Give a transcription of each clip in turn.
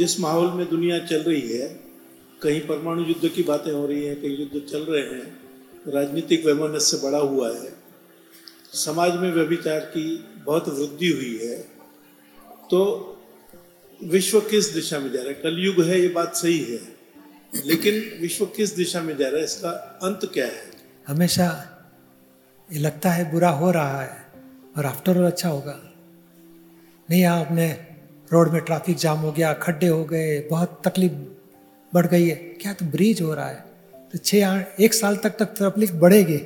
जिस माहौल में दुनिया चल रही है, कहीं परमाणु युद्ध की बातें हो रही हैं, कहीं युद्ध चल रहे हैं, राजनीतिक वैमनस्य बढ़ा हुआ है, समाज में व्यभिचार की बहुत वृद्धि हुई है तो विश्व किस दिशा में जा रहा है? कलयुग है, ये बात सही है, लेकिन विश्व किस दिशा में जा रहा है, इसका अंत क्या है? हमेशा ये लगता है बुरा हो रहा है, और आफ्टर ऑल अच्छा होगा। नहीं अपने रोड में ट्रैफ़िक जाम हो गया, खड्डे हो गए, बहुत तकलीफ़ बढ़ गई है। क्या तो ब्रिज हो रहा है। तो छः आठ, एक साल तक तक तकलीफ़ बढ़ेगी।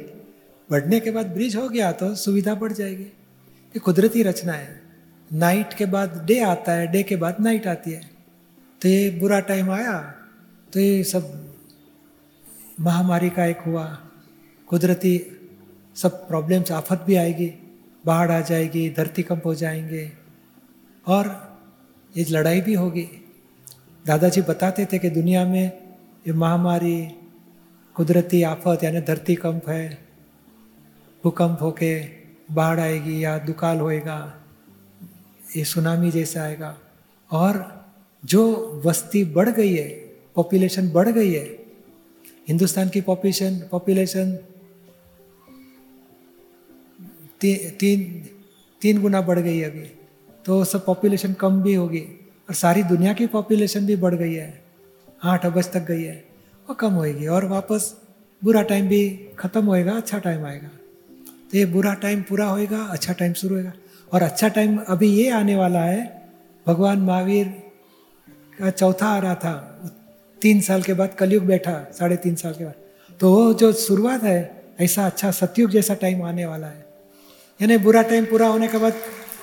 बढ़ने के बाद ब्रिज हो गया तो सुविधा बढ़ जाएगी। ये कुदरती रचना है। नाइट के बाद डे आता है, डे के बाद नाइट आती है। तो ये बुरा टाइम आया तो ये सब महामारी का एक हुआ। कुदरती सब प्रॉब्लम्स आफत भी आएगी, बाढ़ आ जाएगी, धरती कंप हो जाएँगे। और ये लड़ाई भी होगी। दादाजी बताते थे कि दुनिया में ये महामारी कुदरती आफत यानी धरती कंप है भूकंप होके बाढ़ आएगी या दुकाल होएगा ये सुनामी जैसा आएगा। और जो बस्ती बढ़ गई है पॉपुलेशन बढ़ गई है हिंदुस्तान की पॉपुलेशन पॉपुलेशन ती, तीन तीन गुना बढ़ गई अभी। तो सब पॉपुलेशन कम भी होगी और सारी दुनिया की पॉपुलेशन भी बढ़ गई है। आठ अगस्त तक गई है वो कम होएगी और वापस बुरा टाइम भी ख़त्म होएगा अच्छा टाइम आएगा। तो ये बुरा टाइम पूरा होएगा अच्छा टाइम शुरू होएगा। और अच्छा टाइम अभी ये आने वाला है, भगवान महावीर का चौथा आ रहा था, तीन साल के बाद कलयुग बैठा, साढ़े तीन साल के बाद। तो वो जो शुरुआत है, ऐसा अच्छा सतयुग जैसा टाइम आने वाला है। यानी बुरा टाइम पूरा होने के बाद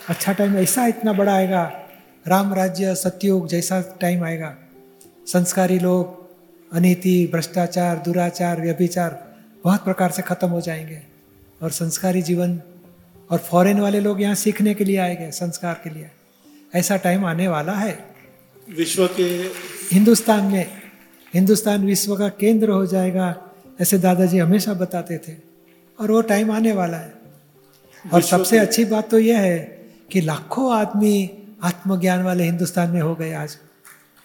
अच्छा टाइम ऐसा इतना बड़ा आएगा। राम राज्य सत्युग जैसा टाइम आएगा। संस्कारी लोग अनिति भ्रष्टाचार दुराचार व्यभिचार बहुत प्रकार से खत्म हो जाएँगे। और संस्कारी जीवन और फॉरेन वाले लोग यहाँ सीखने के लिए आएँगे संस्कार के लिए। ऐसा टाइम आने वाला है। विश्व के हिंदुस्तान में हिंदुस्तान विश्व का केंद्र हो जाएगा ऐसे दादाजी हमेशा बताते थे। और वो टाइम आने वाला है। और सबसे अच्छी बात तो यह है कि लाखों आदमी आत्मज्ञान वाले हिंदुस्तान में हो गए आज।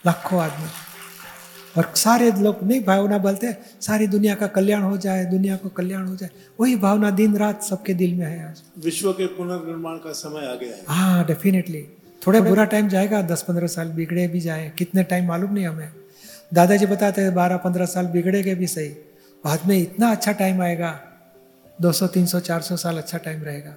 लाखों आदमी। और सारे लोग नहीं भावना बोलते सारी दुनिया का कल्याण हो जाए दुनिया को कल्याण हो जाए। वही भावना दिन रात सबके दिल में है आज। विश्व के पुनर्निर्माण का समय आ गया है। हाँ डेफिनेटली थोड़े बुरा टाइम जाएगा दस पंद्रह साल बिगड़े भी जाए। कितने टाइम मालूम नहीं हमें। दादाजी बताते हैं बारह पंद्रह साल बिगड़ेगे भी सही। बाद में इतना अच्छा टाइम आएगा 200 300 400 साल अच्छा टाइम रहेगा।